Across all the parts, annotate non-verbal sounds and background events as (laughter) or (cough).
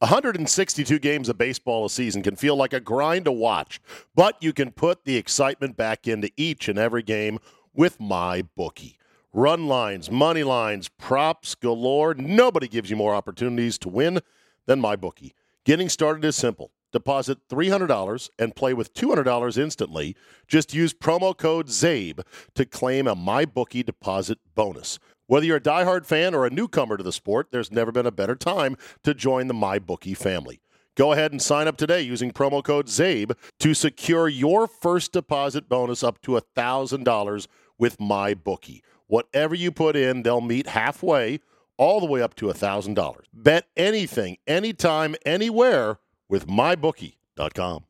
162 games of baseball a season can feel like a grind to watch, but you can put the excitement back into each and every game with my bookie. Run lines, money lines, props galore. Nobody gives you more opportunities to win than MyBookie. Getting started is simple. Deposit $300 and play with $200 instantly. Just use promo code CZABE to claim a MyBookie deposit bonus. Whether you're a diehard fan or a newcomer to the sport, there's never been a better time to join the MyBookie family. Go ahead and sign up today using promo code CZABE to secure your first deposit bonus up to $1,000 with MyBookie. Whatever you put in, they'll meet halfway, all the way up to $1,000. Bet anything, anytime, anywhere with mybookie.com.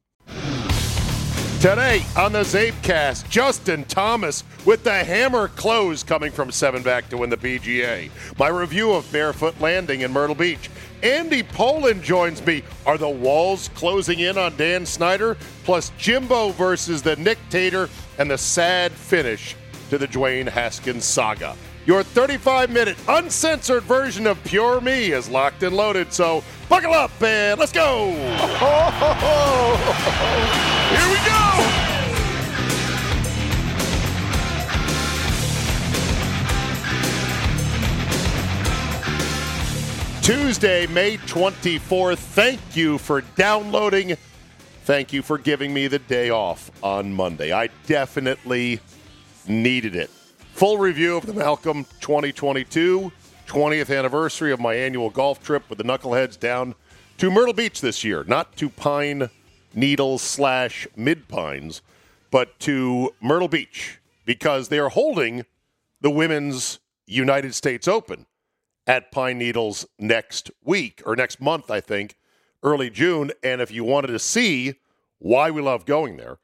Today on the Czabecast, Justin Thomas with the hammer close coming from seven back to win the PGA. My review of Barefoot Landing in Myrtle Beach. Andy Pollin joins me. Are the walls closing in on Dan Snyder? Plus Jimbo versus the Nick Tater and the sad finish to the Dwayne Haskins saga. Your 35 minute uncensored version of Pure Me is locked and loaded, so buckle up and let's go! (laughs) Here we go! Tuesday, May 24th. Thank you for downloading. Thank you for giving me the day off on Monday. I definitely needed it. Full review of the Malcolm 2022 20th anniversary of my annual golf trip with the Knuckleheads down to Myrtle Beach this year, not to Pine Needles slash Mid Pines, but to Myrtle Beach because they are holding the Women's United States Open at Pine Needles next week or next month, I think, early June. And if you wanted to see why we love going there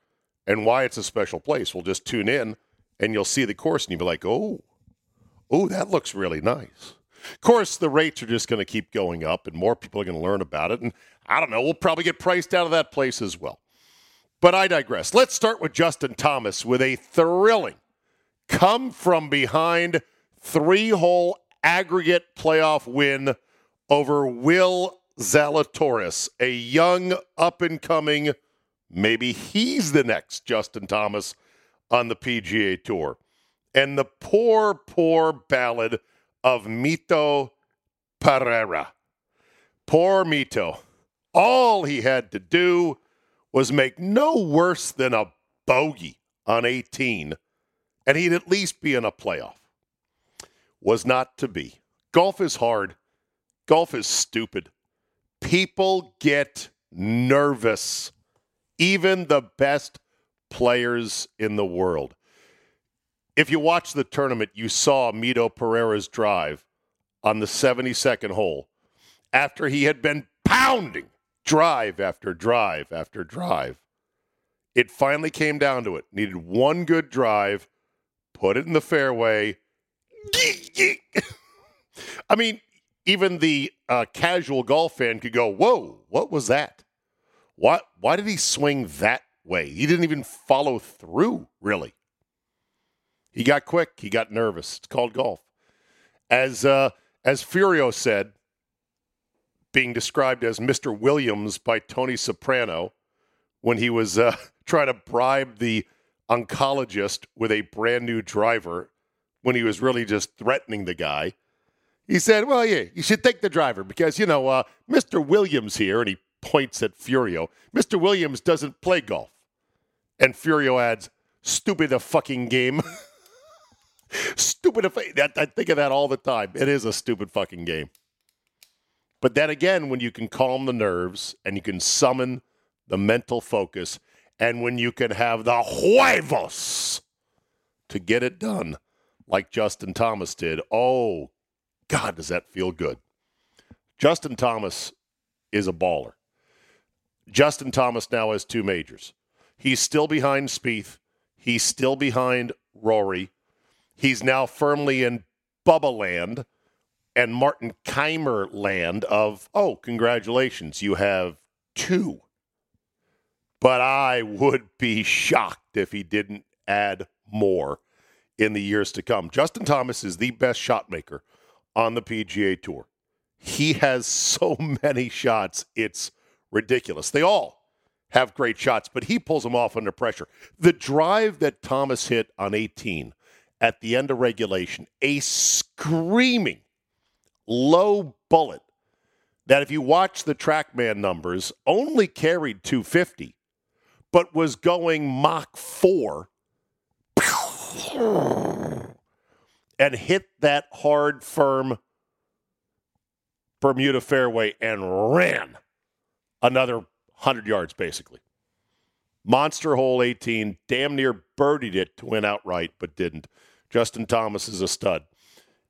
and why it's a special place, we'll just tune in and you'll see the course and you'll be like, oh, oh, that looks really nice. Of course, the rates are just going to keep going up and more people are going to learn about it. And I don't know, we'll probably get priced out of that place as well. But I digress. Let's start with Justin Thomas with a thrilling come from behind three hole aggregate playoff win over Will Zalatoris, a young up and coming, maybe he's the next Justin Thomas on the PGA Tour. And the poor, poor ballad of Mito Pereira. Poor Mito. All he had to do was make no worse than a bogey on 18, and he'd at least be in a playoff. Was not to be. Golf is hard. Golf is stupid. People get nervous. Even the best players in the world. If you watch the tournament, you saw Mito Pereira's drive on the 72nd hole after he had been pounding drive after drive after drive. It finally came down to it. Needed one good drive, put it in the fairway. (laughs) I mean, even the uh, casual golf fan could go, "Whoa, what was that? What? Why did he swing that way. He didn't even follow through, really. He got quick. He got nervous. It's called golf. As uh, as Furio said, being described as Mr. Williams by Tony Soprano when he was uh, (laughs) trying to bribe the oncologist with a brand new driver when he was really just threatening the guy. He said, Well, yeah, you should take the driver because, you know, uh, Mr. Williams here, and he points at Furio. Mr. Williams doesn't play golf. And Furio adds, stupid a fucking game. (laughs) stupid. I think of that all the time. It is a stupid fucking game. But then again, when you can calm the nerves and you can summon the mental focus, and when you can have the huevos to get it done, like Justin Thomas did, oh, God, does that feel good. Justin Thomas is a baller. Justin Thomas now has two majors. He's still behind Spieth. He's still behind Rory. He's now firmly in Bubba land and Martin Kaymer land of, oh, congratulations, you have two. But I would be shocked if he didn't add more in the years to come. Justin Thomas is the best shot maker on the PGA Tour. he has so (laughs) many shots, it's ridiculous. They all have great shots, but he pulls them off under pressure. The drive that Thomas hit on 18 at the end of regulation, a screaming low bullet that if you watch the TrackMan numbers, only carried 250, but was going Mach 4 and hit that hard, firm Bermuda fairway and ran another 100 yards, basically. Monster hole 18, damn near birdied it to win outright, but didn't. Justin Thomas is a stud.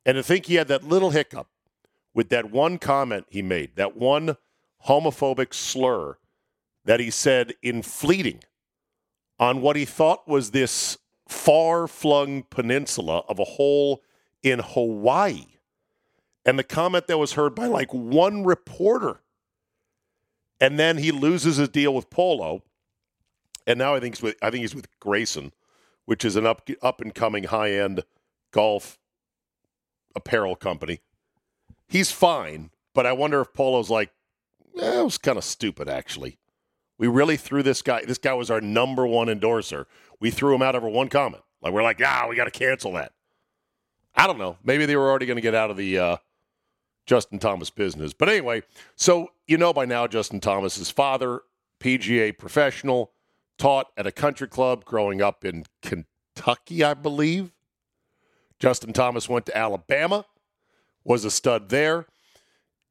And to think he had that little hiccup with that one comment he made, that one homophobic slur that he said in fleeting on what he thought was this far flung peninsula of a hole in Hawaii. And the comment that was heard by like one reporter. And then he loses his deal with Polo. And now I think he's with I think he's with Greyson, which is an up up and coming high end golf apparel company. He's fine, but I wonder if Polo's like, eh, it was kind of stupid actually. We really threw this guy. This guy was our number one endorser. We threw him out over one comment. Like we're like, ah, we got to cancel that. I don't know. Maybe they were already going to get out of the uh, Justin Thomas business. But anyway, so you know by now, Justin Thomas's father, PGA professional, taught at a country club growing up in Kentucky, I believe. Justin Thomas went to Alabama, was a stud there.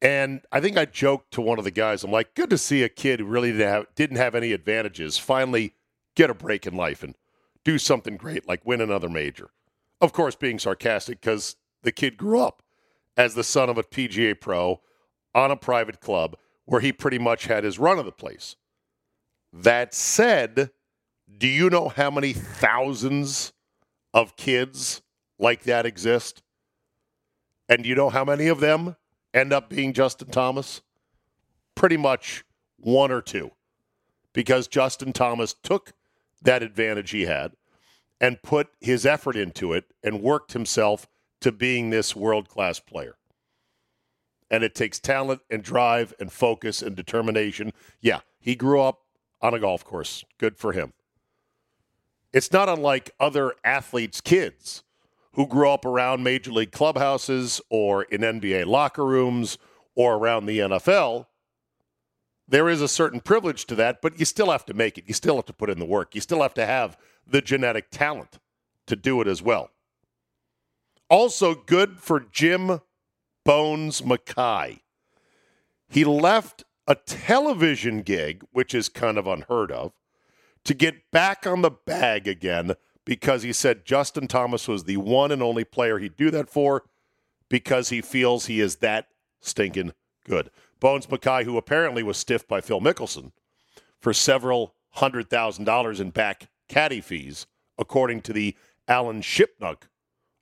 And I think I joked to one of the guys, I'm like, good to see a kid who really didn't have, didn't have any advantages finally get a break in life and do something great, like win another major. Of course, being sarcastic because the kid grew up as the son of a PGA pro on a private club where he pretty much had his run of the place. That said, do you know how many thousands of kids like that exist? And do you know how many of them end up being Justin Thomas? Pretty much one or two. Because Justin Thomas took that advantage he had and put his effort into it and worked himself to being this world class player. And it takes talent and drive and focus and determination. Yeah, he grew up on a golf course. Good for him. It's not unlike other athletes' kids who grew up around major league clubhouses or in NBA locker rooms or around the NFL, there is a certain privilege to that, but you still have to make it. You still have to put in the work. You still have to have the genetic talent to do it as well. Also, good for Jim Bones Mackay. He left a television gig, which is kind of unheard of, to get back on the bag again because he said Justin Thomas was the one and only player he'd do that for because he feels he is that stinking good. Bones Mackay, who apparently was stiffed by Phil Mickelson for several hundred thousand dollars in back caddy fees, according to the Alan Shipnuck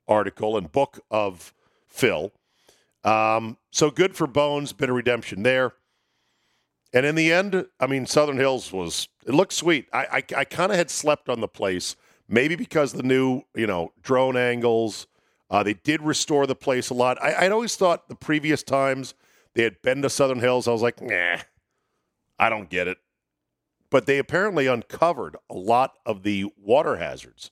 article and book of Phil. Um, so good for Bones, bit of redemption there. And in the end, I mean, Southern Hills was, it looked sweet. I, I, I kind of had slept on the place maybe because the new, you know, drone angles. Uh, they did restore the place a lot. I, I'd always thought the previous times they had been to Southern Hills, I was like, nah, I don't get it. But they apparently uncovered a lot of the water hazards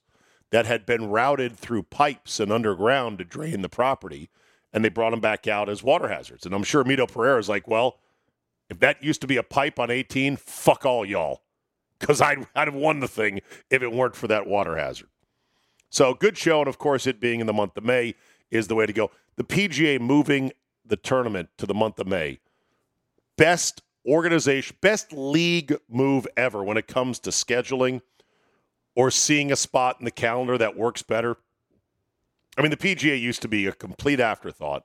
that had been routed through pipes and underground to drain the property, and they brought them back out as water hazards. And I'm sure Mito Pereira is like, well, if that used to be a pipe on 18, fuck all y'all because I'd, I'd have won the thing if it weren't for that water hazard. So good show, and of course, it being in the month of May is the way to go. The PGA moving the tournament to the month of May, best organization, best league move ever when it comes to scheduling or seeing a spot in the calendar that works better. I mean, the PGA used to be a complete afterthought.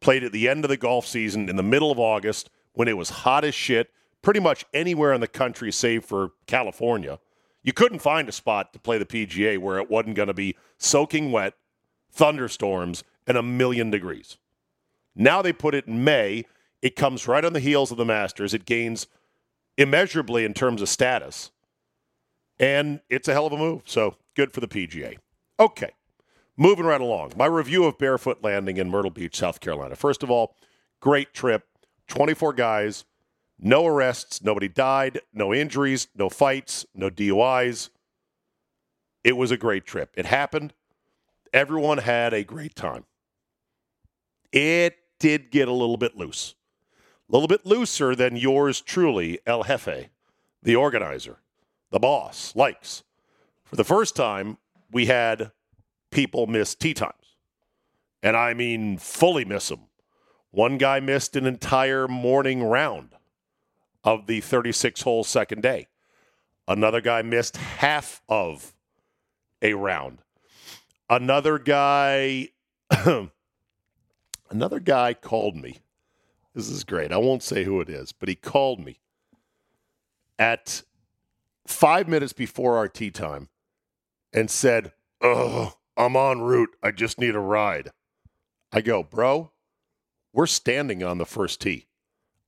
Played at the end of the golf season in the middle of August when it was hot as shit pretty much anywhere in the country save for California. You couldn't find a spot to play the PGA where it wasn't going to be soaking wet, thunderstorms, and a million degrees. Now they put it in May. It comes right on the heels of the Masters. It gains immeasurably in terms of status. And it's a hell of a move. So good for the PGA. Okay. Moving right along. My review of Barefoot Landing in Myrtle Beach, South Carolina. First of all, Great trip. 24 guys, no arrests, nobody died, no injuries, no fights, no DUIs. It was a great trip. It happened. Everyone had a great time. It did get a little bit loose. A little bit looser than yours truly, El Jefe, the organizer, the boss, likes. For the first time, we had people miss tee times. And I mean, fully miss them. One guy missed an entire morning round of the 36 hole second day. Another guy missed half of a round. Another guy (clears throat) another guy called me. This is great. I won't say who it is, but he called me at 5 minutes before our tea time and said, "Oh, I'm en route. I just need a ride." I go, "Bro, we're standing on the first tee.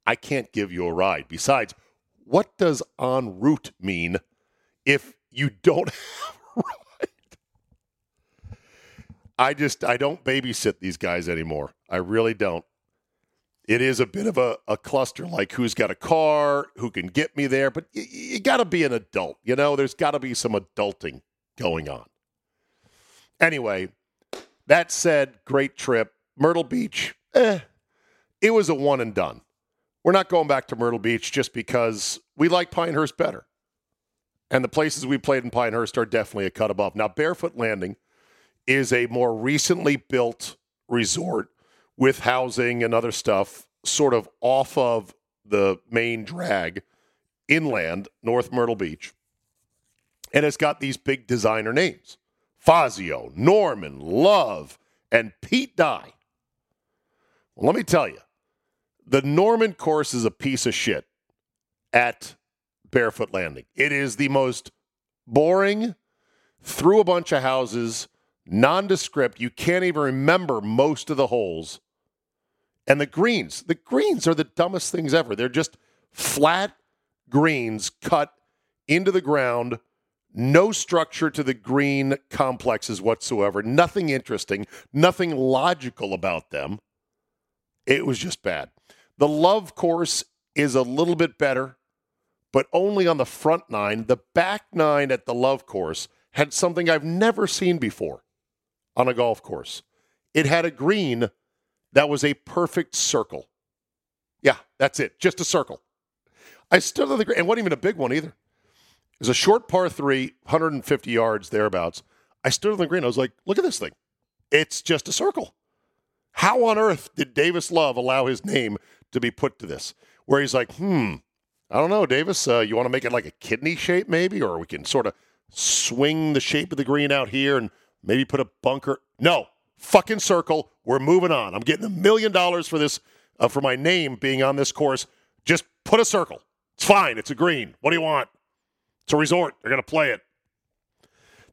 I can't give you a ride. Besides, what does en route mean if you don't (laughs) have a ride? I just I don't babysit these guys anymore. I really don't. It is a bit of a, a cluster like who's got a car, who can get me there, but you, you got to be an adult. You know, there's got to be some adulting going on. Anyway, that said, great trip. Myrtle Beach, eh, it was a one and done. We're not going back to Myrtle Beach just because we like Pinehurst better. And the places we played in Pinehurst are definitely a cut above. Now, Barefoot Landing is a more recently built resort with housing and other stuff, sort of off of the main drag inland, North Myrtle Beach. And it's got these big designer names Fazio, Norman, Love, and Pete Dye. Well, let me tell you, the Norman course is a piece of shit at Barefoot Landing. It is the most boring, through a bunch of houses, nondescript. You can't even remember most of the holes. And the greens, the greens are the dumbest things ever. They're just flat greens cut into the ground, no structure to the green complexes whatsoever, nothing interesting, nothing logical about them. It was just bad. The love course is a little bit better, but only on the front nine. The back nine at the love course had something I've never seen before on a golf course. It had a green that was a perfect circle. Yeah, that's it. Just a circle. I stood on the green, and wasn't even a big one either. It was a short par three, 150 yards thereabouts. I stood on the green. I was like, look at this thing. It's just a circle. How on earth did Davis Love allow his name to be put to this? Where he's like, hmm, I don't know, Davis, uh, you want to make it like a kidney shape maybe? Or we can sort of swing the shape of the green out here and maybe put a bunker. No, fucking circle. We're moving on. I'm getting a million dollars for this, uh, for my name being on this course. Just put a circle. It's fine. It's a green. What do you want? It's a resort. They're going to play it.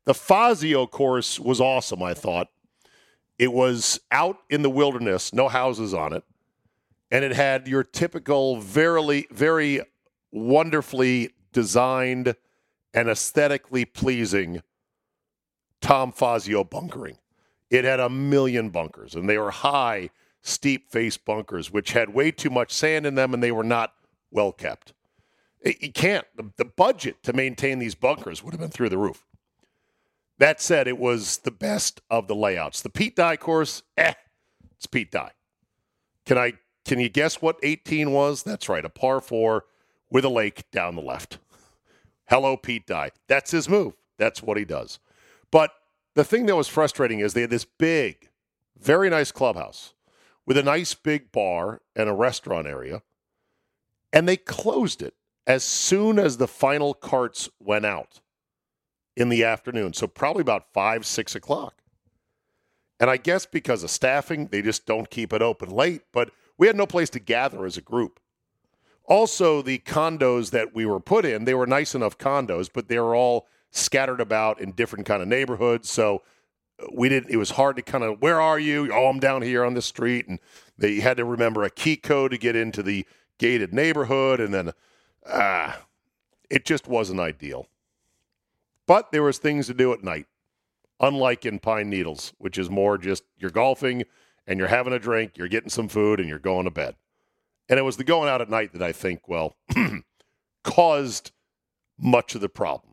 The Fazio course was awesome, I thought. It was out in the wilderness, no houses on it, and it had your typical, very, very wonderfully designed and aesthetically pleasing Tom Fazio bunkering. It had a million bunkers, and they were high, steep face bunkers, which had way too much sand in them, and they were not well kept. You can't. The, the budget to maintain these bunkers would have been through the roof. That said, it was the best of the layouts. The Pete Dye course, eh, it's Pete Dye. Can I? Can you guess what 18 was? That's right, a par four with a lake down the left. Hello, Pete Dye. That's his move. That's what he does. But the thing that was frustrating is they had this big, very nice clubhouse with a nice big bar and a restaurant area, and they closed it as soon as the final carts went out in the afternoon. So probably about five, six o'clock. And I guess because of staffing, they just don't keep it open late. But we had no place to gather as a group. Also, the condos that we were put in, they were nice enough condos, but they were all scattered about in different kind of neighborhoods. So uh, we didn't. It was hard to kind of where are you? Oh, I'm down here on the street, and they had to remember a key code to get into the gated neighborhood, and then ah, it just wasn't ideal. But there was things to do at night, unlike in Pine Needles, which is more just you're golfing and you're having a drink, you're getting some food, and you're going to bed. And it was the going out at night that I think, well, (clears throat) caused much of the problem.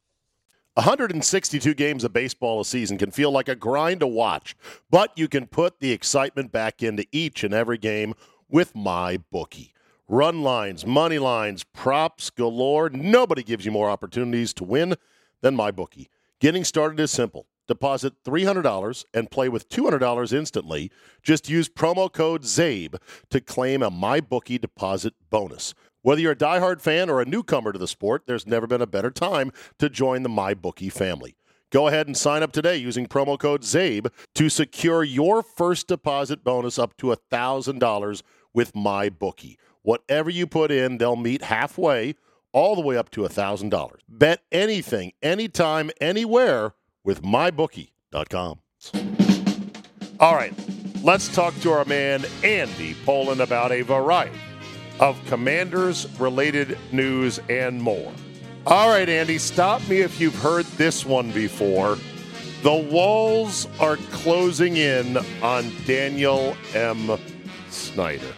162 games of baseball a season can feel like a grind to watch, but you can put the excitement back into each and every game with my bookie. Run lines, money lines, props galore. Nobody gives you more opportunities to win than MyBookie. Getting started is simple. Deposit $300 and play with $200 instantly. Just use promo code CZABE to claim a MyBookie deposit bonus. Whether you're a diehard fan or a newcomer to the sport, there's never been a better time to join the MyBookie family. Go ahead and sign up today using promo code CZABE to secure your first deposit bonus up to $1,000 with MyBookie. Whatever you put in, they'll meet halfway, all the way up to $1,000. Bet anything, anytime, anywhere with MyBookie.com. All right, let's talk to our man, Andy Pollin, about a variety of commanders related news and more. All right, Andy, stop me if you've heard this one before. The walls are closing in on Daniel M. Snyder.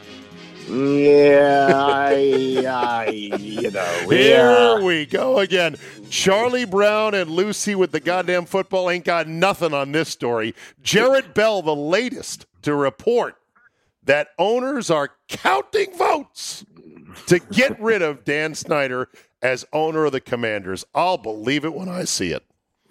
Yeah, I, (laughs) I, you know. Here we go again. Charlie Brown and Lucy with the goddamn football ain't got nothing on this story. Jarrett Bell, the latest to report that owners are counting votes to get (laughs) rid of Dan Snyder as owner of the Commanders. I'll believe it when I see it.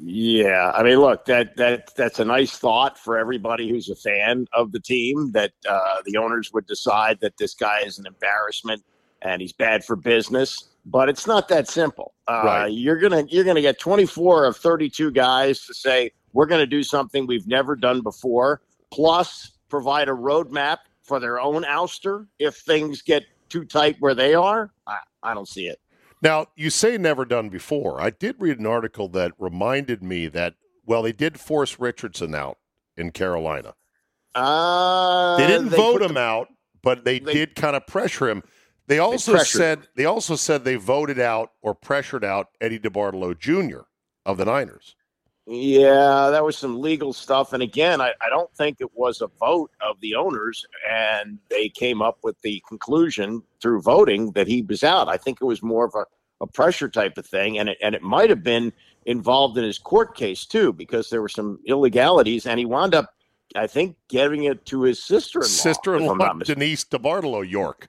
Yeah, I mean, look that that that's a nice thought for everybody who's a fan of the team. That uh, the owners would decide that this guy is an embarrassment and he's bad for business. But it's not that simple. Uh, right. You're gonna you're gonna get 24 of 32 guys to say we're gonna do something we've never done before, plus provide a roadmap for their own ouster if things get too tight where they are. I, I don't see it. Now, you say never done before. I did read an article that reminded me that, well, they did force Richardson out in Carolina. Uh, they didn't they vote him the, out, but they, they did kind of pressure him. They also they said they also said they voted out or pressured out Eddie DeBartolo Jr. of the Niners. Yeah, that was some legal stuff. And again, I, I don't think it was a vote of the owners, and they came up with the conclusion through voting that he was out. I think it was more of a, a pressure type of thing, and it, and it might have been involved in his court case too, because there were some illegalities, and he wound up, I think, giving it to his sister-in-law. Sister-in-law, Denise DeBartolo York.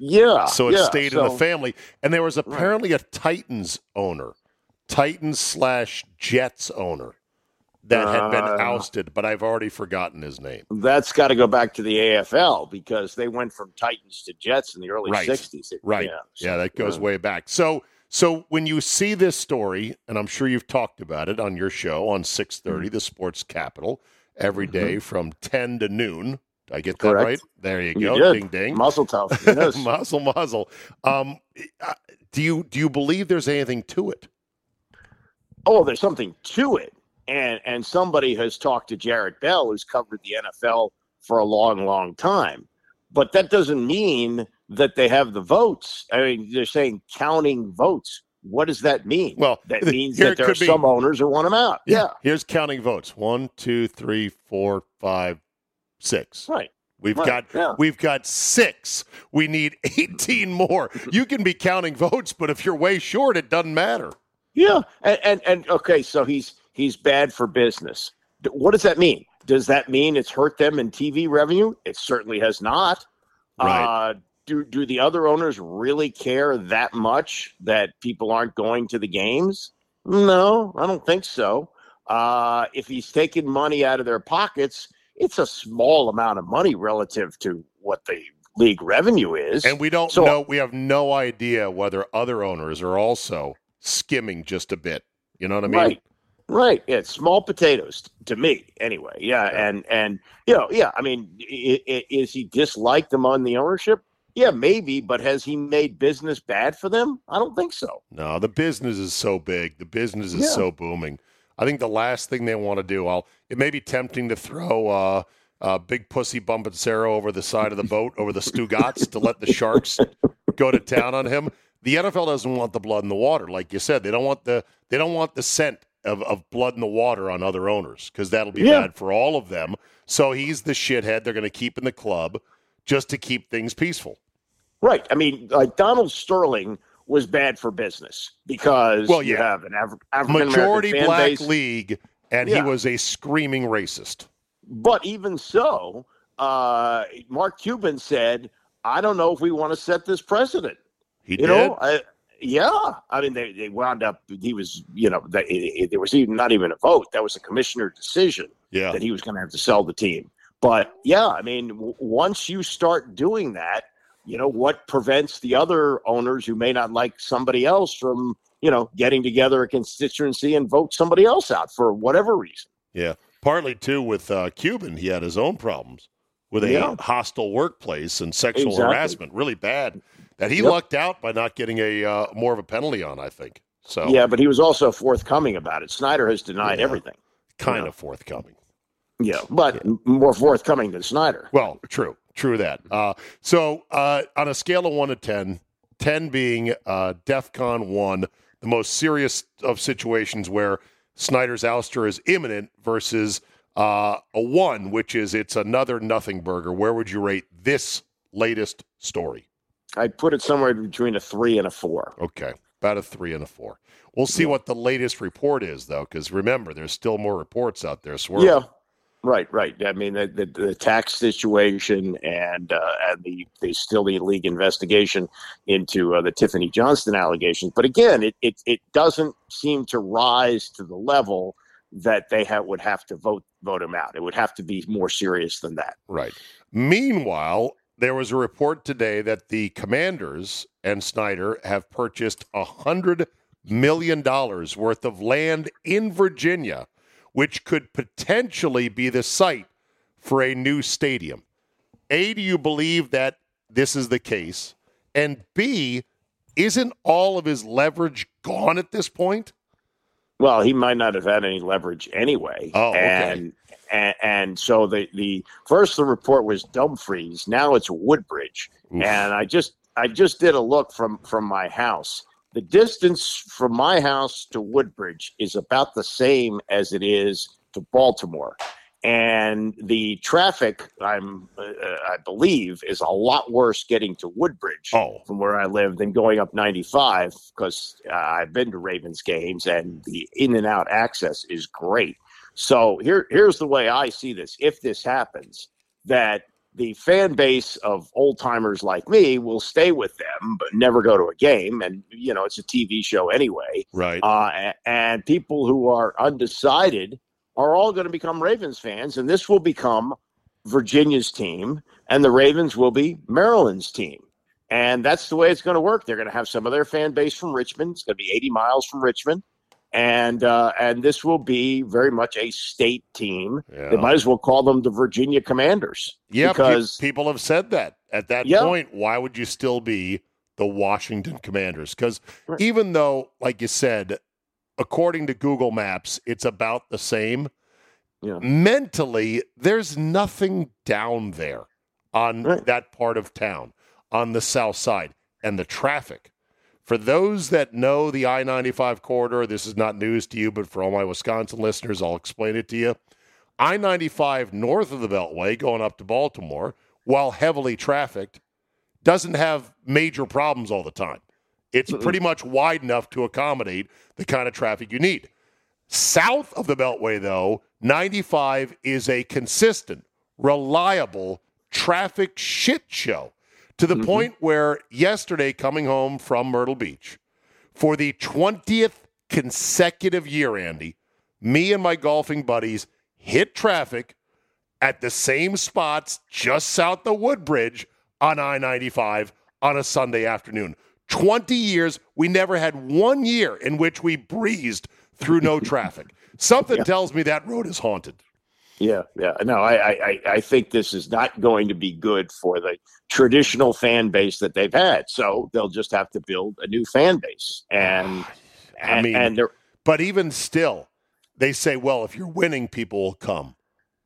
Yeah, so it yeah, stayed so, in the family, and there was apparently right. a Titans owner Titans slash Jets owner that had been uh, ousted, but I've already forgotten his name. That's got to go back to the AFL because they went from Titans to Jets in the early right. 60s. Right. Yeah, so, yeah that goes yeah. way back. So so when you see this story, and I'm sure you've talked about it on your show on 630, mm-hmm. the Sports Capital, every day mm-hmm. mm-hmm. from 10 to noon. Did I get that Correct. right? There you go. You ding ding. Muzzle tough. (laughs) Muzzle muzzle. Um, uh, do you do you believe there's anything to it? Oh, there's something to it. And and somebody has talked to Jarrett Bell, who's covered the NFL for a long, long time. But that doesn't mean that they have the votes. I mean, they're saying counting votes. What does that mean? Well, that (laughs) means that there are be, some owners who want them out. Yeah. yeah. Here's counting votes: one, two, three, four, five, six. Right. We've right. got yeah. we've got six. We need (laughs) 18 more. You can be counting votes, but if you're way short, it doesn't matter. Yeah, and, and and okay, so he's he's bad for business. What does that mean? Does that mean it's hurt them in TV revenue? It certainly has not. Right. Uh, do do the other owners really care that much that people aren't going to the games? No, I don't think so. Uh, if he's taking money out of their pockets, it's a small amount of money relative to what the league revenue is. And we don't So- know. We have no idea whether other owners are also skimming just a bit. You know what I mean? Right. Right. Yeah, it's small potatoes to me, anyway. Yeah, and and you know, yeah. I mean, i- i- is he disliked among the ownership? Yeah, maybe. But has he made business bad for them? I don't think so. No, the business is so big. The business is Yeah. so booming. I think the last thing they want to do, I'll, it may be tempting to throw uh, uh, big pussy Bonpensiero over the side of the boat, over the Stugots, to let the Sharks go to town on him. The NFL doesn't want the blood in the water, like you said. They don't want the they don't want the scent of, of blood in the water on other owners because that'll be Yeah. bad for all of them. So he's the shithead they're going to keep in the club just to keep things peaceful. Right. I mean, like Donald Sterling was bad for business because Well, you have an Af- African Majority black base. league, and he was a screaming racist. But even so, uh, Mark Cuban said, "I don't know if we want to set this precedent." He you did. know I, yeah i mean they, they wound up he was you know they, there was even not even a vote that was a commissioner decision yeah. that he was going to have to sell the team but yeah i mean w- once you start doing that you know what prevents the other owners who may not like somebody else from you know getting together a constituency and vote somebody else out for whatever reason Yeah, partly too with uh, Cuban, he had his own problems with a Yeah. hostile workplace and sexual Exactly. harassment, really bad. That he Yep. lucked out by not getting a uh, more of a penalty on, I think. So yeah but he was also forthcoming about it snyder has denied Yeah. everything kind Yeah. of forthcoming. yeah but m- more forthcoming than snyder Well, true, true that. Uh, so uh, on a scale of one to 10, 10 being uh, DEFCON one, the most serious of situations where Snyder's ouster is imminent, versus uh, a one, which is it's another nothing burger. Where would you rate this latest story? I'd put it somewhere between a three and a four Okay, about a three and a four. We'll see what the latest report is, though, because remember, there's still more reports out there. swirling. Yeah, right, right. I mean, the, the, the tax situation and uh, and the the still the league investigation into uh, the Tiffany Johnston allegations. But again, it, it it doesn't seem to rise to the level that they ha- would have to vote vote him out. It would have to be more serious than that. Right. Meanwhile, there was a report today that the Commanders and Snyder have purchased a hundred million dollars worth of land in Virginia, which could potentially be the site for a new stadium. A, do you believe that this is the case? And B, isn't all of his leverage gone at this point? Well, he might not have had any leverage anyway. Oh, okay. and, and and so the the first the report was Dumfries. Now it's Woodbridge. Oof. and I just I just did a look from from my house. The distance from my house to Woodbridge is about the same as it is to Baltimore, and the traffic I'm uh, I believe is a lot worse getting to Woodbridge Oh. from where I live than going up 95 because uh, I've been to Ravens games and the in and out access is great. So here here's the way I see this. If this happens, that the fan base of old timers like me will stay with them, but never go to a game. And, you know, it's a TV show anyway. Right. Uh, and people who are undecided are all going to become Ravens fans. And this will become Virginia's team, and the Ravens will be Maryland's team. And that's the way it's going to work. They're going to have some of their fan base from Richmond. It's going to be 80 miles from Richmond. And uh, and this will be very much a state team. Yeah. They might as well call them the Virginia Commanders. Yeah, pe- because people have said that. At that Yeah. point, why would you still be the Washington Commanders? Because Right. even though, like you said, according to Google Maps, it's about the same, Yeah. mentally, there's nothing down there on Right. that part of town, on the south side, and the traffic. For those that know the I 95 corridor, this is not news to you, but for all my Wisconsin listeners, I'll explain it to you. I 95 north of the Beltway going up to Baltimore, while heavily trafficked, doesn't have major problems all the time. It's pretty much wide enough to accommodate the kind of traffic you need. South of the Beltway, though, 95 is a consistent, reliable traffic shit show to the Mhm. point where yesterday, coming home from Myrtle Beach, for the 20th consecutive year, Andy, me and my golfing buddies hit traffic at the same spots just south of Woodbridge on I 95 on a Sunday afternoon. 20 years, we never had one year in which we breezed through no (laughs) traffic. Something Yeah. tells me that road is haunted. Yeah, yeah. No, I, I, I- I think this is not going to be good for the traditional fan base that they've had. So they'll just have to build a new fan base, and ah, I and, mean, and they're but even still, they say, well, if you're winning, people will come.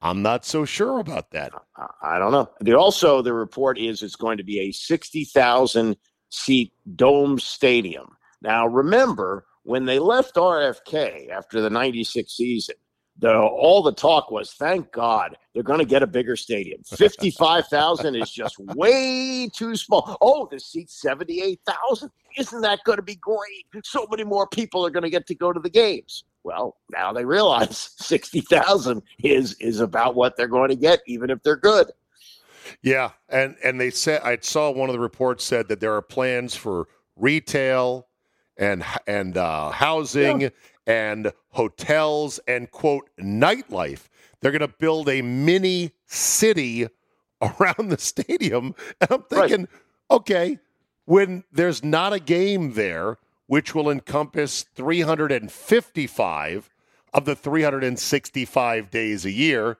I'm not so sure about that. I- I don't know. They also the report is it's going to be a sixty thousand seat dome stadium. Now remember when they left RFK after the '96 season, the all the talk was, thank God they're going to get a bigger stadium. (laughs) Fifty five thousand is just way too small. Oh, the seat's seventy eight thousand. Isn't that going to be great? So many more people are going to get to go to the games. Well, now they realize (laughs) sixty thousand is is about what they're going to get, even if they're good. Yeah, and and they said I saw one of the reports said that there are plans for retail and and uh, housing and hotels and quote nightlife. They're going to build a mini city (laughs) around the stadium, and I'm Right. thinking, okay, when there's not a game there, which will encompass 355 of the 365 days a year,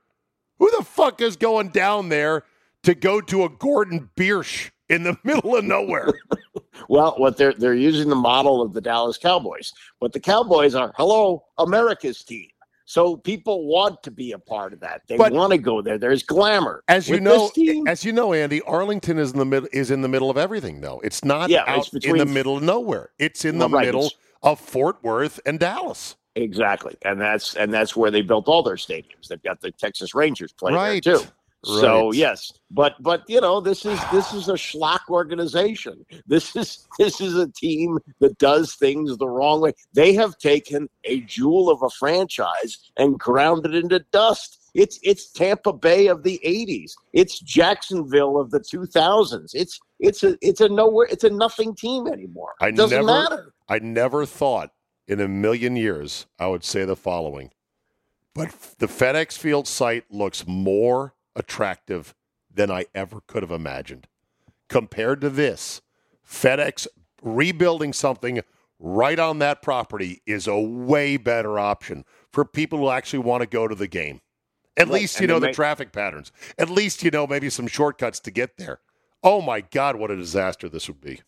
who the fuck is going down there to go to a Gordon Biersch in the (laughs) middle of nowhere? (laughs) Well, what they're they're using the model of the Dallas Cowboys, but the Cowboys are hello America's team. So people want to be a part of that. They But- want to go there. There's glamour. As you With know, as you know, Andy, Arlington is in the middle is in the middle of everything. Though it's not Yeah, out it's in the middle of nowhere. It's in Well, the right, middle of Fort Worth and Dallas. exactly, and that's and that's where they built all their stadiums. They've got the Texas Rangers playing Right. there too. So yes, but but you know this is this is a schlock organization. This is (laughs) this is a team that does things the wrong way. They have taken a jewel of a franchise and ground it into dust. It's it's Tampa Bay of the '80s. It's Jacksonville of the 2000s. It's it's a it's a nowhere. It's a nothing team anymore. I It doesn't never- matter. I never thought in a million years I would say the following, but the FedEx Field site looks more attractive than I ever could have imagined. Compared to this, FedEx rebuilding something right on that property is a way better option for people who actually want to go to the game. At Right, least you and know the traffic patterns. At least you know maybe some shortcuts to get there. Oh my God, what a disaster this would be.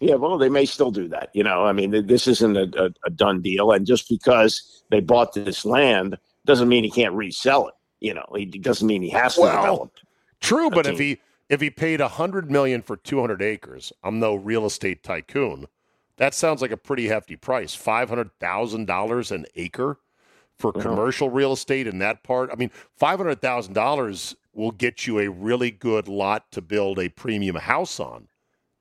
Yeah, well, they may still do that. You know, I mean, this isn't a, a, a done deal, and just because they bought this land doesn't mean he can't resell it. You know, he doesn't mean he has to Well, develop. True, but if he if he paid a hundred million for two hundred acres, I'm no real estate tycoon. That sounds like a pretty hefty price. Five hundred thousand dollars an acre for Well. commercial real estate in that part. I mean, five hundred thousand dollars will get you a really good lot to build a premium house on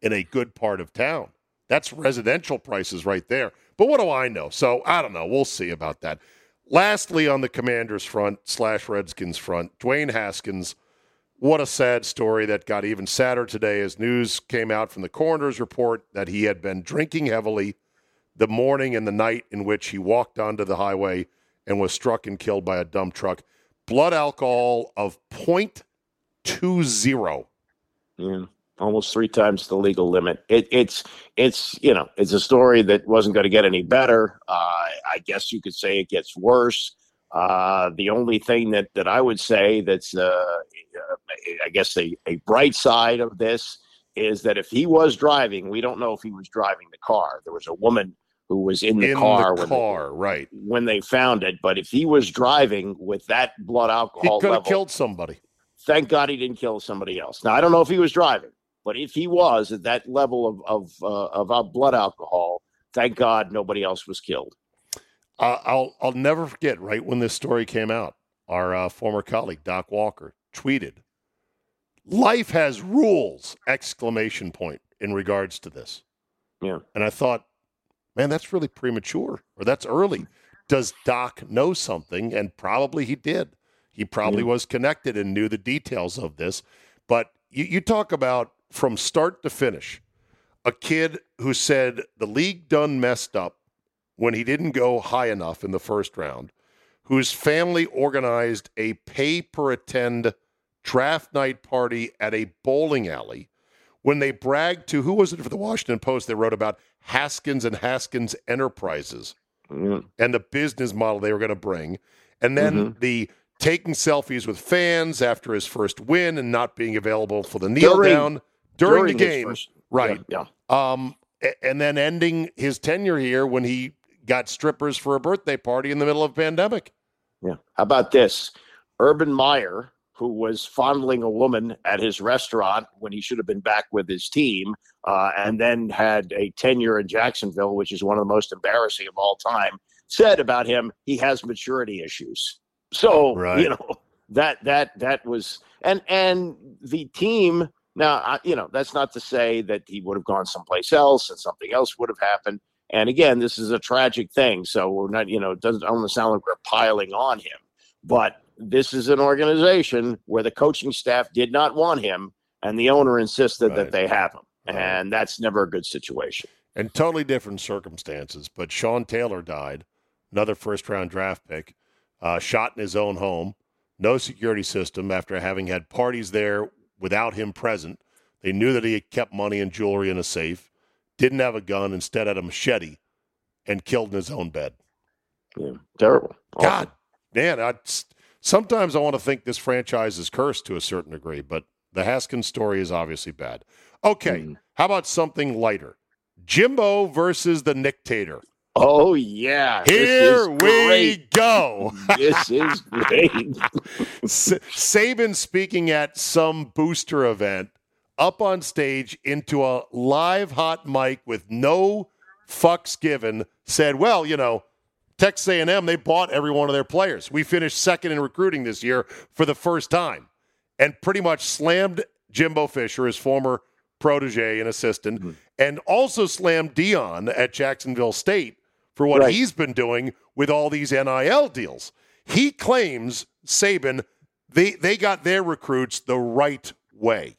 in a good part of town. That's residential prices right there. But what do I know? So I don't know. We'll see about that. Lastly, on the Commanders front slash Redskins front, Dwayne Haskins. What a sad story that got even sadder today as news came out from the coroner's report that he had been drinking heavily the morning and the night in which he walked onto the highway and was struck and killed by a dump truck. Blood alcohol of 0.20. Yeah, almost three times the legal limit. It, it's it's you know it's a story that wasn't going to get any better. Uh, I guess you could say it gets worse. Uh, the only thing that that I would say that's uh, uh, I guess a, a bright side of this is that if he was driving, we don't know if he was driving the car. There was a woman who was in the in car the when car, right. They, when they found it. But if he was driving with that blood alcohol, He could have killed somebody. thank God he didn't kill somebody else. Now I don't know if he was driving, but if he was at that level of of uh, of uh, blood alcohol, thank God nobody else was killed. Uh, I'll I'll never forget. Right when this story came out, our uh, former colleague Doc Walker tweeted, "Life has rules!" Exclamation point in regards to this. Yeah. And I thought, man, that's really premature or that's early. Does Doc know something? And probably he did. He probably Yeah. was connected and knew the details of this. But you, you talk about from start to finish, a kid who said the league done messed up when he didn't go high enough in the first round, whose family organized a pay per attend draft night party at a bowling alley when they bragged to who was it for the Washington Post? They wrote about Haskins and Haskins Enterprises Yeah. and the business model they were going to bring, and then Mm-hmm. the taking selfies with fans after his first win and not being available for the kneel During- down during, the his game, first- right? Yeah. Um, and then ending his tenure here when he got strippers for a birthday party in the middle of a pandemic. Yeah. How about this? Urban Meyer, who was fondling a woman at his restaurant when he should have been back with his team, uh, and then had a tenure in Jacksonville, which is one of the most embarrassing of all time, said about him he has maturity issues. So Right. you know (laughs) that that that was and and the team. Now I, you know that's not to say that he would have gone someplace else and something else would have happened. And again, this is a tragic thing. So we're not, you know, it doesn't almost sound like we're piling on him. But this is an organization where the coaching staff did not want him, and the owner insisted Right. that they have him. Right. And that's never a good situation. and totally different circumstances. But Sean Taylor died, another first round draft pick, uh, shot in his own home, no security system after having had parties there without him present. They knew that he had kept money and jewelry in a safe, didn't have a gun, instead had a machete, and killed in his own bed. Yeah. Terrible. Awful. God, man, I, sometimes I want to think this franchise is cursed to a certain degree, but the Haskins story is obviously bad. Okay, Mm. how about something lighter? Jimbo versus the Nictator. Oh yeah. Here we great. go. (laughs) this is great. S- Saban speaking at some booster event up on stage into a live hot mic with no fucks given said, "Well, you know, Texas A&M they bought every one of their players. We finished second in recruiting this year for the first time." And pretty much slammed Jimbo Fisher, his former protege and assistant, Mhm. and also slammed Deion at Jacksonville State for what Right. he's been doing with all these NIL deals. He claims Saban they they got their recruits the right way.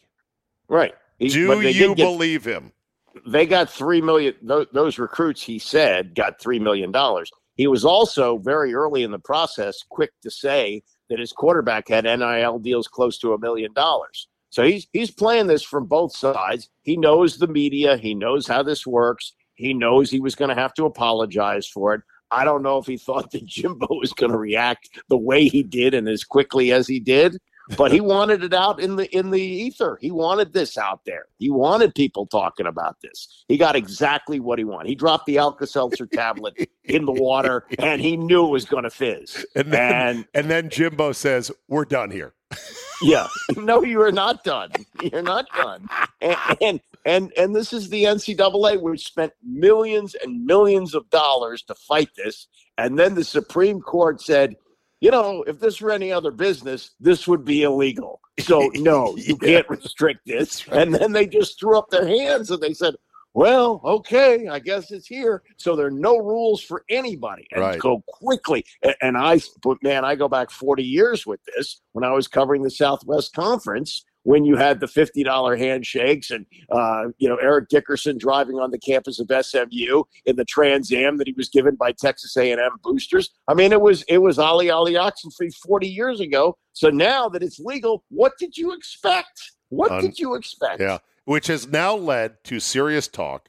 Right. He- Do you get- believe him? they got three million those, those recruits he said got three million dollars he was also very early in the process quick to say that his quarterback had NIL deals close to a million dollars so he's he's playing this from both sides he knows the media he knows how this works he knows he was going to have to apologize for it i don't know if he thought that jimbo (laughs) was going to react the way he did and as quickly as he did but he (laughs) wanted it out in the in the ether. He wanted this out there. He wanted people talking about this. He got exactly what he wanted. He dropped the Alka-Seltzer tablet in the water, (laughs) and he knew it was going to fizz. And then, And and then Jimbo says, "We're done here." yeah, no, you are not done. You're not done. And and and, and this is the NCAA, which spent millions and millions of dollars to fight this, and then the Supreme Court said. You know, if this were any other business, this would be illegal. So (laughs) no, you Yeah. can't restrict this. And then they just threw up their hands and they said, "Well, okay, I guess it's here." So there are no rules for anybody, and Right. go quickly. And I, but man, I go back forty years with this when I was covering the Southwest Conference. When you had the fifty dollar handshakes and uh, you know Eric Dickerson driving on the campus of SMU in the Trans Am that he was given by Texas A and M boosters. I mean, it was it was Ali Ali Oxenfree forty years ago. So now that it's legal, what did you expect? What Un- did you expect? Yeah, which has now led to serious talk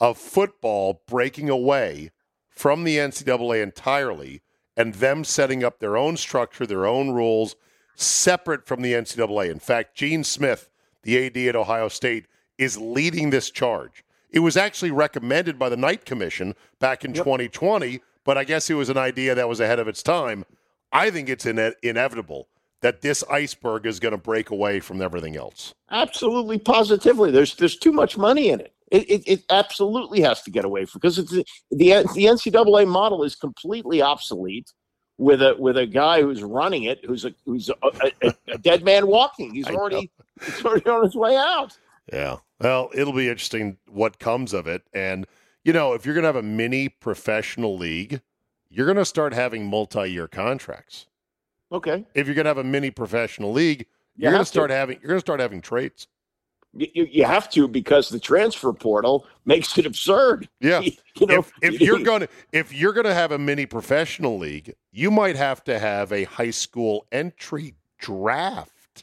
of football breaking away from the NCAA entirely and them setting up their own structure, their own rules, separate from the NCAA. In fact, Gene Smith, the AD at Ohio State, is leading this charge. It was actually recommended by the Knight Commission back in Yep. 2020, but I guess it was an idea that was ahead of its time. I think it's ine- inevitable that this iceberg is going to break away from everything else. Absolutely, positively. There's there's too much money in it. It, it, it absolutely has to get away from because it's the the NCAA model is completely obsolete with a with a guy who's running it who's a who's a, a, a dead man walking. He's already he's already on his way out. Yeah. Well, it'll be interesting what comes of it. And, you know, if you're going to have a mini professional league, you're going to start having multi year contracts. Okay. If you're going to have a mini professional league, You you're going to to. start having you're going to start having trades. You, you, have to because the transfer portal makes it absurd. Yeah. (laughs) You know, if, if you're (laughs) going to if you're going to have a mini professional league, you might have to have a high school entry draft.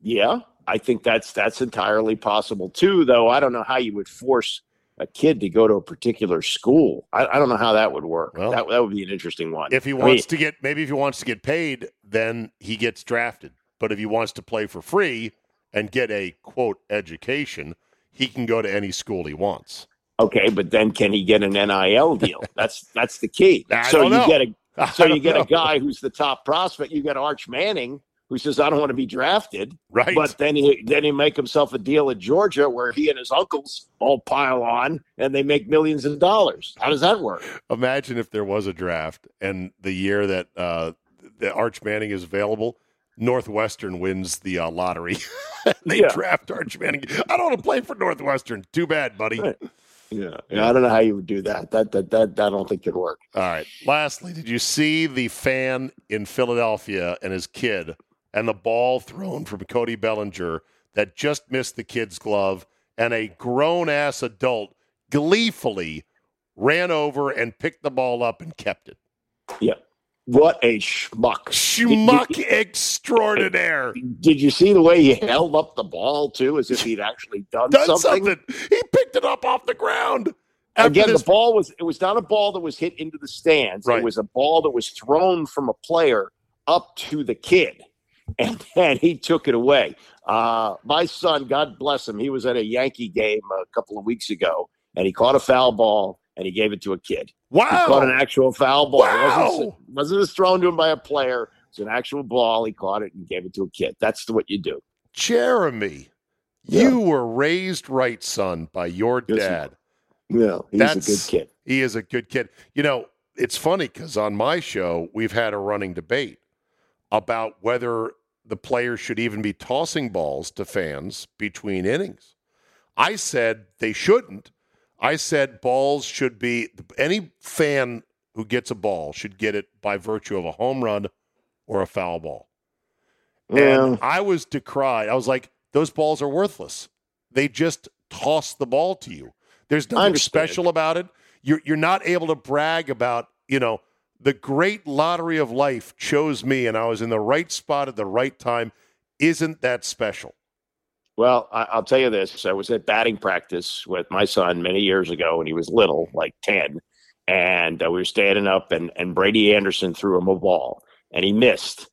Yeah, I think that's that's entirely possible too. Though I don't know how you would force a kid to go to a particular school. I, I don't know how that would work. Well, that that would be an interesting one. If he I wants mean, to get maybe if he wants to get paid, then he gets drafted. But if he wants to play for free and get a quote education, he can go to any school he wants. okay, but then can he get an NIL deal? (laughs) That's that's the key. So you know. get a (laughs) so you get know. a guy who's the top prospect. You get Arch Manning who says I don't want to be drafted, right. but then he then he make himself a deal at Georgia where he and his uncles all pile on and they make millions of dollars. How does that work? Imagine if there was a draft and the year that uh, the Arch Manning is available, Northwestern wins the uh, lottery. (laughs) they Yeah. draft Arch Manning. I don't want to play for Northwestern. Too bad, buddy. Right. Yeah. yeah, I don't know how you would do that. That that that, that I don't think could work. All right. Lastly, did you see the fan in Philadelphia and his kid and the ball thrown from Cody Bellinger that just missed the kid's glove and a grown ass adult gleefully ran over and picked the ball up and kept it? Yeah. What a schmuck. Schmuck extraordinaire. Did you see the way he held up the ball too, as if he'd actually done, Done something? something. He picked it up off the ground. Again, this- the ball was it was not a ball that was hit into the stands. Right. It was a ball that was thrown from a player up to the kid. And, (laughs) then he took it away. Uh, my son, God bless him, he was at a Yankee game a couple of weeks ago and he caught a foul ball and he gave it to a kid. He caught an actual foul ball. It Wow. wasn't, wasn't just thrown to him by a player. It's an actual ball. He caught it and gave it to a kid. That's what you do. Jeremy, Yeah. you were raised right, son, by your Yes, dad. Yeah, he's That's- a good kid. He is a good kid. You know, it's funny because on my show, we've had a running debate about whether the players should even be tossing balls to fans between innings. I said they shouldn't. I said balls should be, any fan who gets a ball should get it by virtue of a home run or a foul ball. Yeah. And I was decried. I was like, those balls are worthless. They just toss the ball to you. There's nothing special about it. You're you're not able to brag about, you know, the great lottery of life chose me and I was in the right spot at the right time. Isn't that special? Well, I, I'll tell you this. I was at batting practice with my son many years ago when he was little, like 10. And uh, we were standing up, and, and Brady Anderson threw him a ball, and he missed.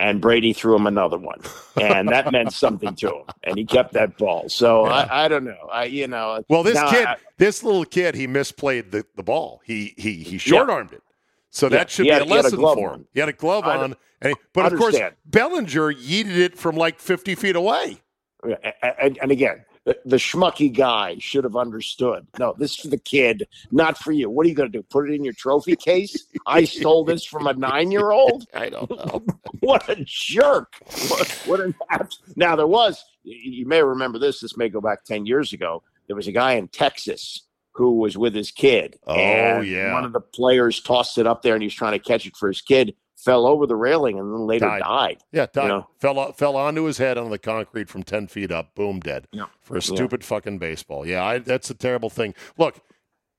And Brady threw him another one. And that meant something to him. And he kept that ball. So Yeah. I, I don't know. I, you know, Well, this kid, I- this little kid, he misplayed the, the ball. He he he short armed it. So Yeah, that should be had- a a lesson glove for on. him. He had a glove on, and he, but of course Bellinger yeeted it from like fifty feet away. And, and again, the, the schmucky guy should have understood. No, this is for the kid, not for you. What are you going to do? Put it in your trophy case? I stole this from a nine-year-old. (laughs) I don't know. (laughs) What a jerk! What, what an abs- now there was. You may remember this. This may go back ten years ago. There was a guy in Texas who was with his kid. Oh, and yeah. One of the players tossed it up there, and he was trying to catch it for his kid. Fell over the railing, and then later Died. died. Yeah, died. know? fell fell onto his head on the concrete from ten feet up. Boom, dead. Yeah. For a Yeah. stupid fucking baseball. Yeah, I, that's a terrible thing. Look,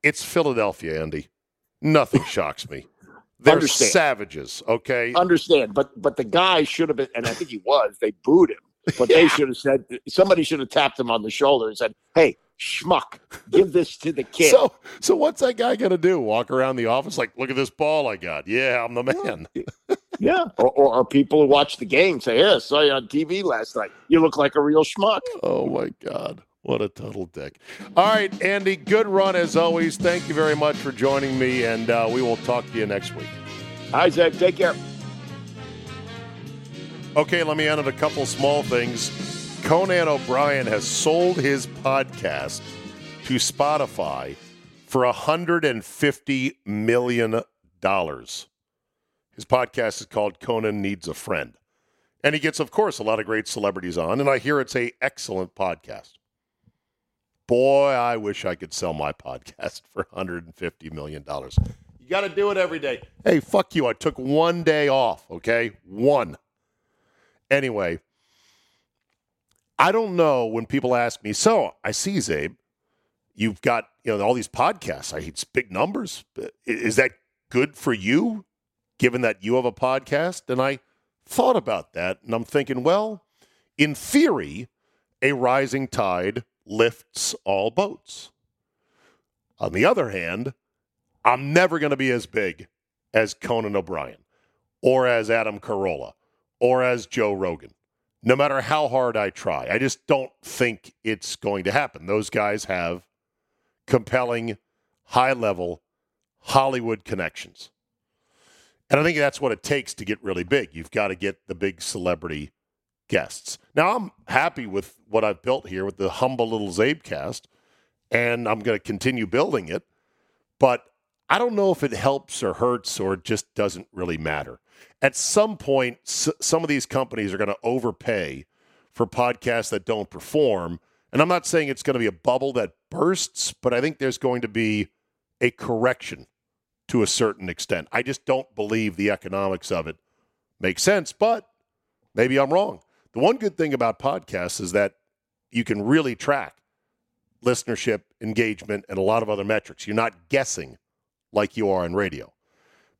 it's Philadelphia, Andy. Nothing shocks me. (laughs) They're Understand. savages. Okay. understand, but but the guy should have been, and I think he was. They booed him, but they (laughs) should have said somebody should have tapped him on the shoulder and said, "Hey, schmuck, give this to the kid." So, so what's that guy gonna do? Walk around the office like, look at this ball I got. Yeah, I'm the man. (laughs) yeah, or, or, or people who watch the game say, "Yeah, I saw you on TV last night. You look like a real schmuck." Oh my God. What a total dick. All right, Andy, good run as always. Thank you very much for joining me, and uh, we will talk to you next week. Isaac, take care. Okay, let me end on a couple small things. Conan O'Brien has sold his podcast to Spotify for $150 million. His podcast is called Conan Needs a Friend. And he gets, of course, a lot of great celebrities on, and I hear it's a excellent podcast. Boy, I wish I could sell my podcast (laughs) for $150 million. You got to do it every day. Hey, fuck you. I took one day off, okay? One. Anyway, I don't know when people ask me, so I see, Czabe, you've got you know all these podcasts. I it's big numbers. Is that good for you, given that you have a podcast? And I thought about that, and I'm thinking, well, in theory, a rising tide lifts all boats. On the other hand, I'm never going to be as big as Conan O'Brien or as Adam Carolla or as Joe Rogan, no matter how hard I try. I just don't think it's going to happen. Those guys have compelling, high level Hollywood connections. And I think that's what it takes to get really big. You've got to get the big celebrity guests. Now, I'm happy with what I've built here with the humble little Czabecast, and I'm going to continue building it. But I don't know if it helps or hurts or just doesn't really matter. At some point, s- some of these companies are going to overpay for podcasts that don't perform. And I'm not saying it's going to be a bubble that bursts, but I think there's going to be a correction to a certain extent. I just don't believe the economics of it makes sense, but maybe I'm wrong. The one good thing about podcasts is that you can really track listenership, engagement, and a lot of other metrics. You're not guessing like you are on radio.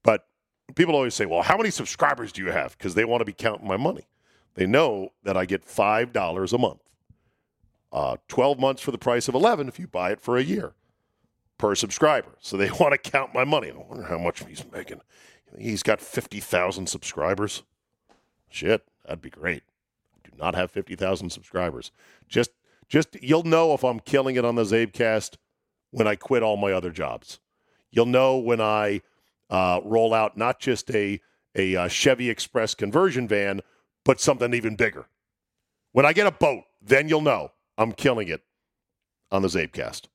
But people always say, well, how many subscribers do you have? Because they want to be counting my money. They know that I get $5 a month. Uh, 12 months for the price of 11 if you buy it for a year per subscriber. So they (laughs) want to count my money. I wonder how much he's making. He's got 50,000 subscribers. Shit, that'd be great. I do not have 50,000 subscribers. Just just you'll know if I'm killing it on the Czabecast when I quit all my other jobs. You'll know when I uh, roll out not just a a uh, Chevy Express conversion van, but something even bigger. When I get a boat, then you'll know I'm killing it on the Czabecast.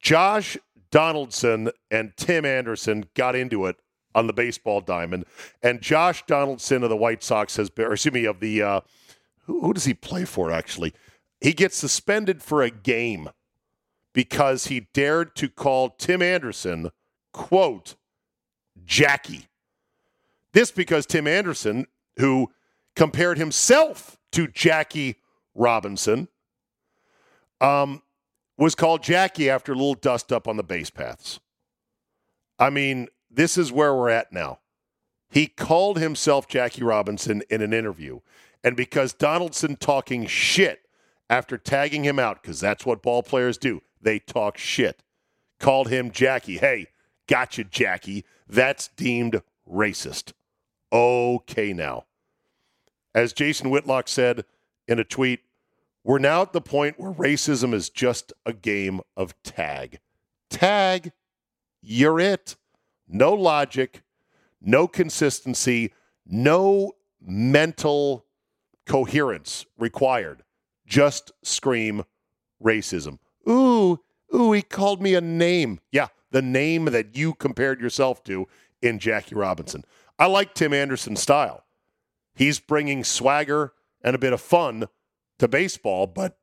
Josh Donaldson and Tim Anderson got into it on the baseball diamond, and Josh Donaldson of the White Sox has been, or excuse me, of the uh, who, who does he play for actually? He gets suspended for a game because he dared to call Tim Anderson, quote, Jackie. This because Tim Anderson, who compared himself to Jackie Robinson, um, was called Jackie after a little dust up on the base paths. I mean, this is where we're at now. He called himself Jackie Robinson in an interview. And because Donaldson talking shit after tagging him out, because that's what ball players do, they talk shit, called him Jackie. Hey, gotcha, Jackie. That's deemed racist. Okay, now. As Jason Whitlock said in a tweet, we're now at the point where racism is just a game of tag. Tag, you're it. No logic, no consistency, no mental coherence required. Just scream racism. Ooh, ooh, he called me a name. Yeah, the name that you compared yourself to in Jackie Robinson. I like Tim Anderson's style. He's bringing swagger and a bit of fun to baseball, but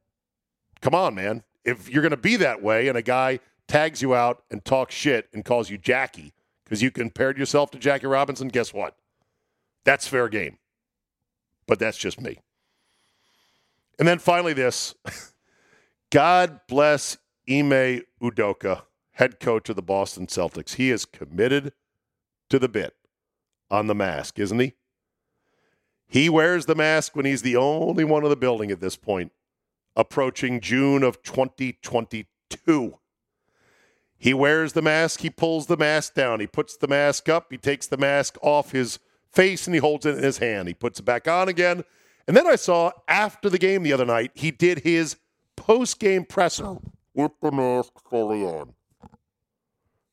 come on, man. If you're going to be that way and a guy tags you out and talks shit and calls you Jackie because you compared yourself to Jackie Robinson, guess what? That's fair game. But that's just me. And then finally, this (laughs) God bless Ime Udoka, head coach of the Boston Celtics. He is committed to the bit on the mask, isn't he? He wears the mask when he's the only one in the building at this point, approaching June of 2022. He wears the mask, he pulls the mask down, he puts the mask up, he takes the mask off his face and he holds it in his hand. He puts it back on again. And then I saw after the game the other night, he did his post game presser oh. with the mask fully on,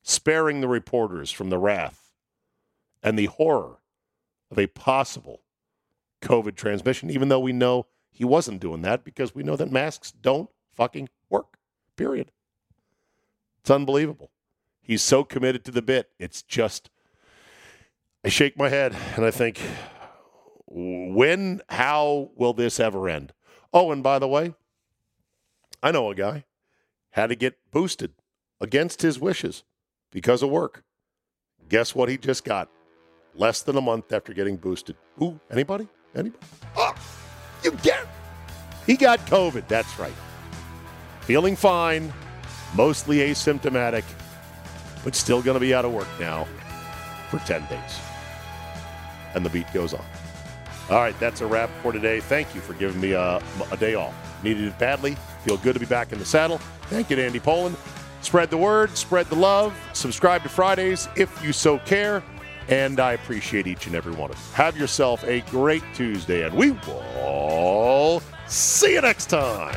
sparing the reporters from the wrath and the horror of a possible COVID transmission, even though we know he wasn't doing that because we know that masks don't fucking work, period. It's unbelievable. He's so committed to the bit. It's just, I shake my head and I think, When, how will this ever end? Oh, and by the way, I know a guy had to get boosted against his wishes because of work. Guess what he just got? Less than a month after getting boosted. Ooh, anybody? Anybody? Oh, you get. He got COVID. That's right. Feeling fine, mostly asymptomatic, but still going to be out of work now for 10 days. And the beat goes on. All right, that's a wrap for today. Thank you for giving me uh, a, a day off. Needed it badly. Feel good to be back in the saddle. Thank you to Andy Pollin. Spread the word, spread the love, subscribe to Fridays if you so care, and I appreciate each and every one of you. Have yourself a great Tuesday, and we will see you next time.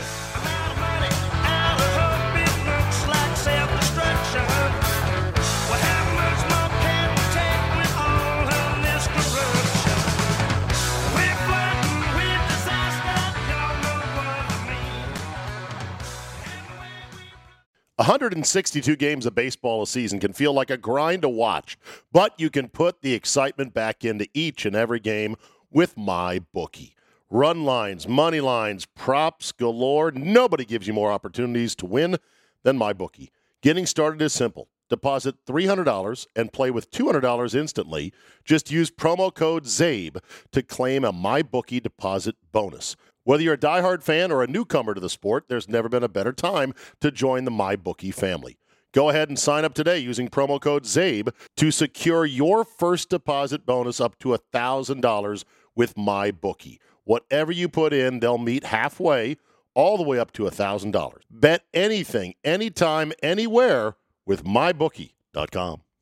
One hundred and sixty-two games of baseball a season can feel like a grind to watch, but you can put the excitement back into each and every game with my bookie. Run lines, money lines, props galore. Nobody gives you more opportunities to win than MyBookie. Getting started is simple. Deposit $300 and play with $200 instantly. Just use promo code CZABE to claim a MyBookie deposit bonus. Whether you're a diehard fan or a newcomer to the sport, there's never been a better time to join the MyBookie family. Go ahead and sign up today using promo code CZABE to secure your first deposit bonus up to $1,000 with MyBookie. Whatever you put in, they'll meet halfway, all the way up to $1,000. Bet anything, anytime, anywhere with mybookie.com.